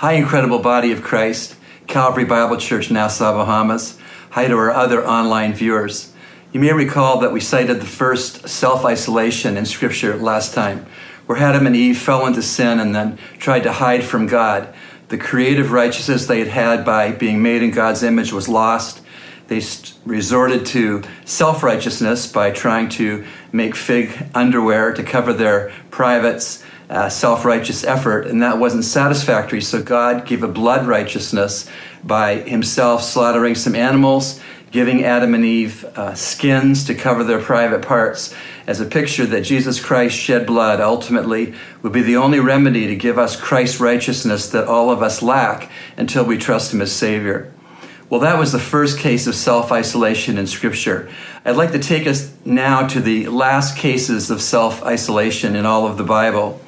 Hi, incredible body of Christ, Calvary Bible Church, Nassau, Bahamas. Hi to our other online viewers. You may recall that we cited the first self isolation in Scripture last time, where Adam and Eve fell into sin and then tried to hide from God. The creative righteousness they had had by being made in God's image was lost. They resorted to self righteousness by trying to make fig underwear to cover their privates uh, self righteous effort, and that wasn't satisfactory. So God gave a blood righteousness by Himself slaughtering some animals, giving Adam and Eve uh, skins to cover their private parts, as a picture that Jesus Christ shed blood ultimately would be the only remedy to give us Christ's righteousness that all of us lack until we trust Him as Savior. Well, that was the first case of self isolation in Scripture. I'd like to take us now to the last cases of self isolation in all of the Bible.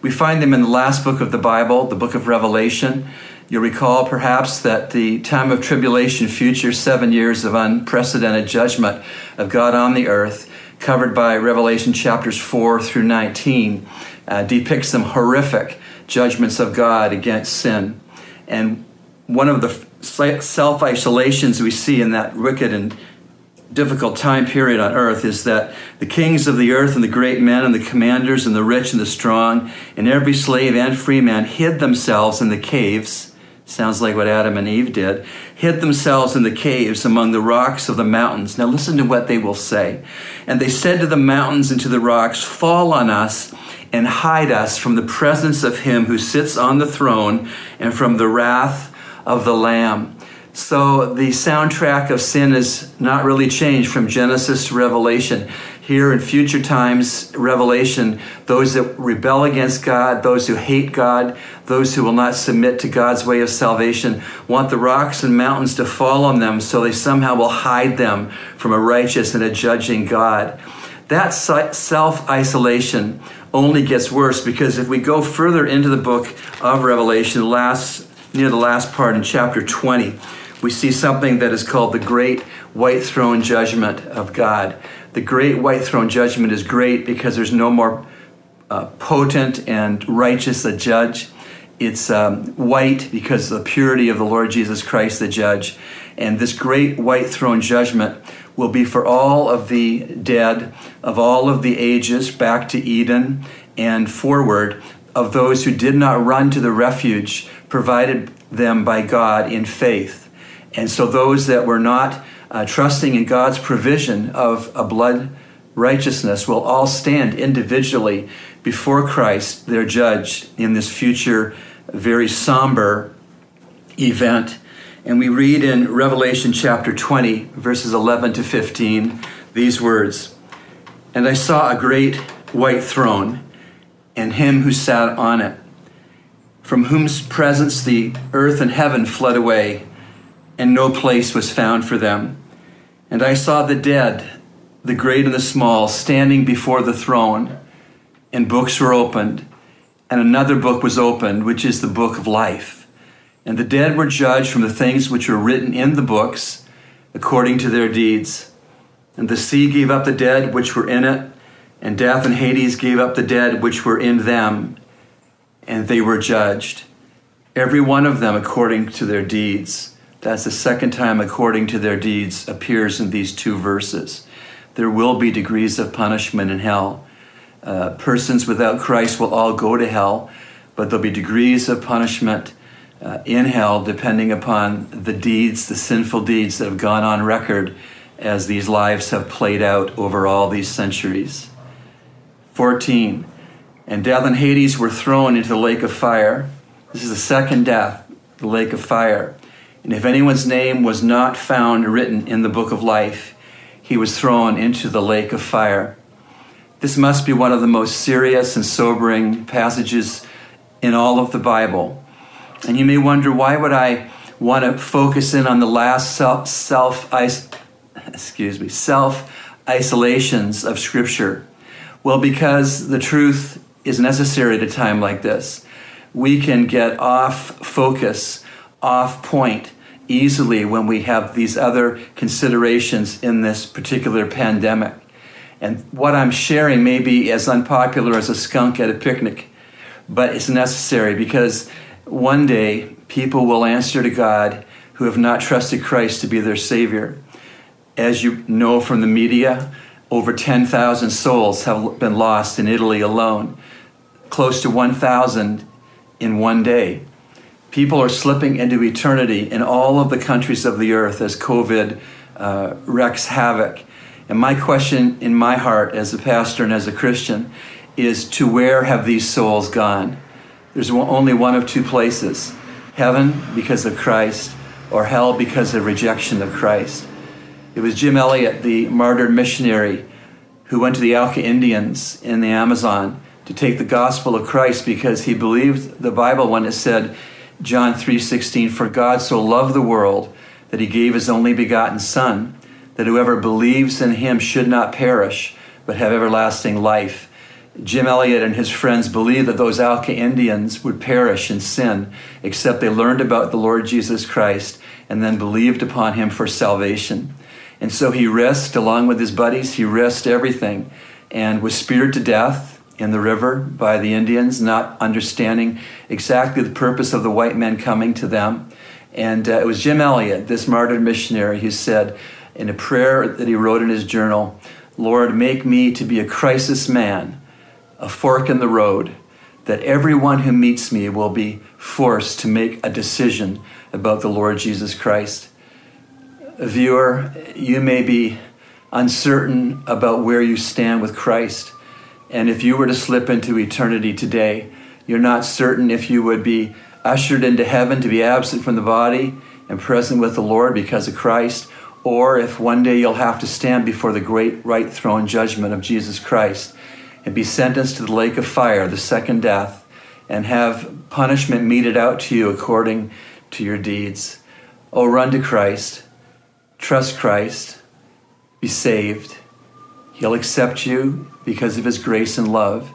We find them in the last book of the Bible, the book of Revelation. You'll recall perhaps that the time of tribulation, future seven years of unprecedented judgment of God on the earth, covered by Revelation chapters 4 through 19, uh, depicts some horrific judgments of God against sin. And one of the self isolations we see in that wicked and difficult time period on earth is that the kings of the earth and the great men and the commanders and the rich and the strong and every slave and free man hid themselves in the caves. Sounds like what adam and eve did. Hid themselves in the caves among the rocks of the mountains. Now listen to what they will say. And they said to the mountains and to the rocks fall on us and hide us from the presence of him who sits on the throne and from the wrath of the lamb so the soundtrack of sin is not really changed from Genesis to Revelation. Here in future times, Revelation, those that rebel against God, those who hate God, those who will not submit to God's way of salvation, want the rocks and mountains to fall on them so they somehow will hide them from a righteous and a judging God. That self isolation only gets worse because if we go further into the book of Revelation, last, near the last part in chapter 20, we see something that is called the great white throne judgment of God. The great white throne judgment is great because there's no more uh, potent and righteous a judge. It's um, white because of the purity of the Lord Jesus Christ, the judge. And this great white throne judgment will be for all of the dead of all of the ages back to Eden and forward of those who did not run to the refuge provided them by God in faith. And so those that were not uh, trusting in God's provision of a blood righteousness will all stand individually before Christ, their judge, in this future very somber event. And we read in Revelation chapter 20, verses 11 to 15, these words And I saw a great white throne, and him who sat on it, from whose presence the earth and heaven fled away and no place was found for them. And I saw the dead, the great and the small, standing before the throne, and books were opened, and another book was opened, which is the book of life. And the dead were judged from the things which were written in the books according to their deeds. And the sea gave up the dead which were in it, and death and Hades gave up the dead which were in them, and they were judged, every one of them according to their deeds. That's the second time, according to their deeds, appears in these two verses. There will be degrees of punishment in hell. Uh, persons without Christ will all go to hell, but there'll be degrees of punishment uh, in hell depending upon the deeds, the sinful deeds that have gone on record as these lives have played out over all these centuries. 14. And death and Hades were thrown into the lake of fire. This is the second death, the lake of fire. And if anyone's name was not found written in the book of life, he was thrown into the lake of fire. This must be one of the most serious and sobering passages in all of the Bible. And you may wonder why would I want to focus in on the last self, self excuse me self isolations of Scripture? Well, because the truth is necessary at a time like this. We can get off focus off point easily when we have these other considerations in this particular pandemic. And what I'm sharing may be as unpopular as a skunk at a picnic, but it's necessary because One day, people will answer to God who have not trusted Christ to be their Savior. As you know from the media, over 10,000 souls have been lost in Italy alone, close to 1,000 in one day. People are slipping into eternity in all of the countries of the earth as COVID uh, wreaks havoc. And my question in my heart as a pastor and as a Christian is to where have these souls gone? There's only one of two places heaven because of Christ, or hell because of rejection of Christ. It was Jim Elliot, the martyred missionary, who went to the Auca Indians in the Amazon to take the gospel of Christ because he believed the Bible when it said, John 3:16, "For God so loved the world that he gave his only begotten son, that whoever believes in him should not perish, but have everlasting life." Jim Elliot and his friends believed that those Auca Indians would perish in sin, except they learned about the Lord Jesus Christ and then believed upon him for salvation. And so he risked, along with his buddies, he risked everything and was speared to death in the river by the Indians, not understanding exactly the purpose of the white men coming to them. And uh, it was Jim Elliot, this martyred missionary, who said in a prayer that he wrote in his journal, Lord, make me to be a crisis man, a fork in the road, that everyone who meets me will be forced to make a decision about the Lord Jesus Christ viewer, you may be uncertain about where you stand with Christ. And if you were to slip into eternity today, you're not certain if you would be ushered into heaven to be absent from the body and present with the Lord because of Christ, or if one day you'll have to stand before the great right throne judgment of Jesus Christ and be sentenced to the lake of fire, the second death, and have punishment meted out to you according to your deeds. Oh, run to Christ trust Christ, be saved. He'll accept you because of his grace and love.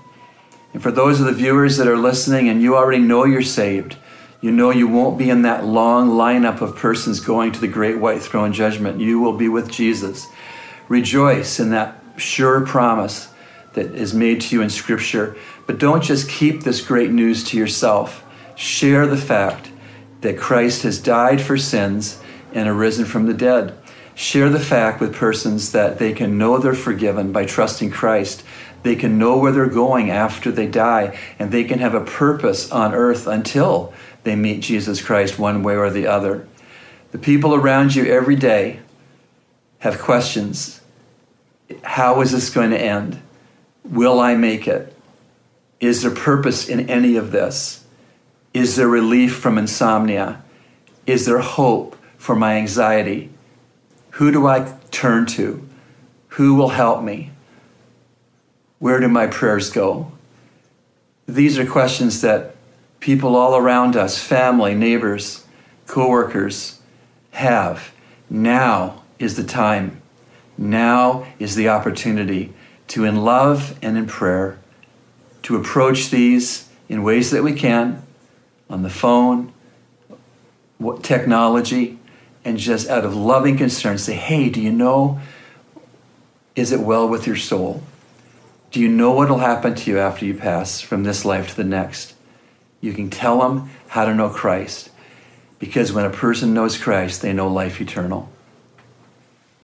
And for those of the viewers that are listening and you already know you're saved, you know you won't be in that long lineup of persons going to the great white throne judgment. You will be with Jesus. Rejoice in that sure promise that is made to you in Scripture. But don't just keep this great news to yourself. Share the fact that Christ has died for sins and arisen from the dead. Share the fact with persons that they can know they're forgiven by trusting Christ. They can know where they're going after they die, and they can have a purpose on earth until they meet Jesus Christ one way or the other. The people around you every day have questions. How is this going to end? Will I make it? Is there purpose in any of this? Is there relief from insomnia? Is there hope? for my anxiety? Who do I turn to? Who will help me? Where do my prayers go? These are questions that people all around us, family, neighbors, coworkers, have. Now is the time. Now is the opportunity to, in love and in prayer, to approach these in ways that we can on the phone, technology, and just out of loving concern say, hey, do you know, is it well with your soul? Do you know what will happen to you after you pass from this life to the next? You can tell them how to know Christ because when a person knows Christ, they know life eternal.